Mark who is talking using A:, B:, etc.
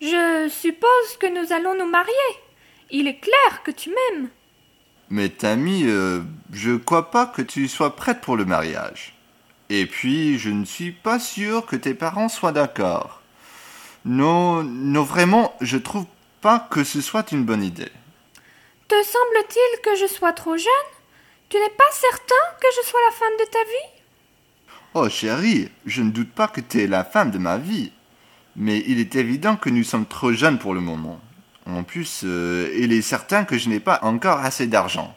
A: Je suppose que nous allons nous marier. Il est clair que tu m'aimes.
B: Mais Tammy, euh, je crois pas que tu sois prête pour le mariage. Et puis, je ne suis pas sûr que tes parents soient d'accord. Non, non, vraiment, je trouve pas que ce soit une bonne idée.
A: Te semble-t-il que je sois trop jeune? Tu n'es pas certain que je sois la femme de ta vie?
B: Oh chérie, je ne doute pas que tu es la femme de ma vie. Mais il est évident que nous sommes trop jeunes pour le moment. En plus, euh, il est certain que je n'ai pas encore assez d'argent.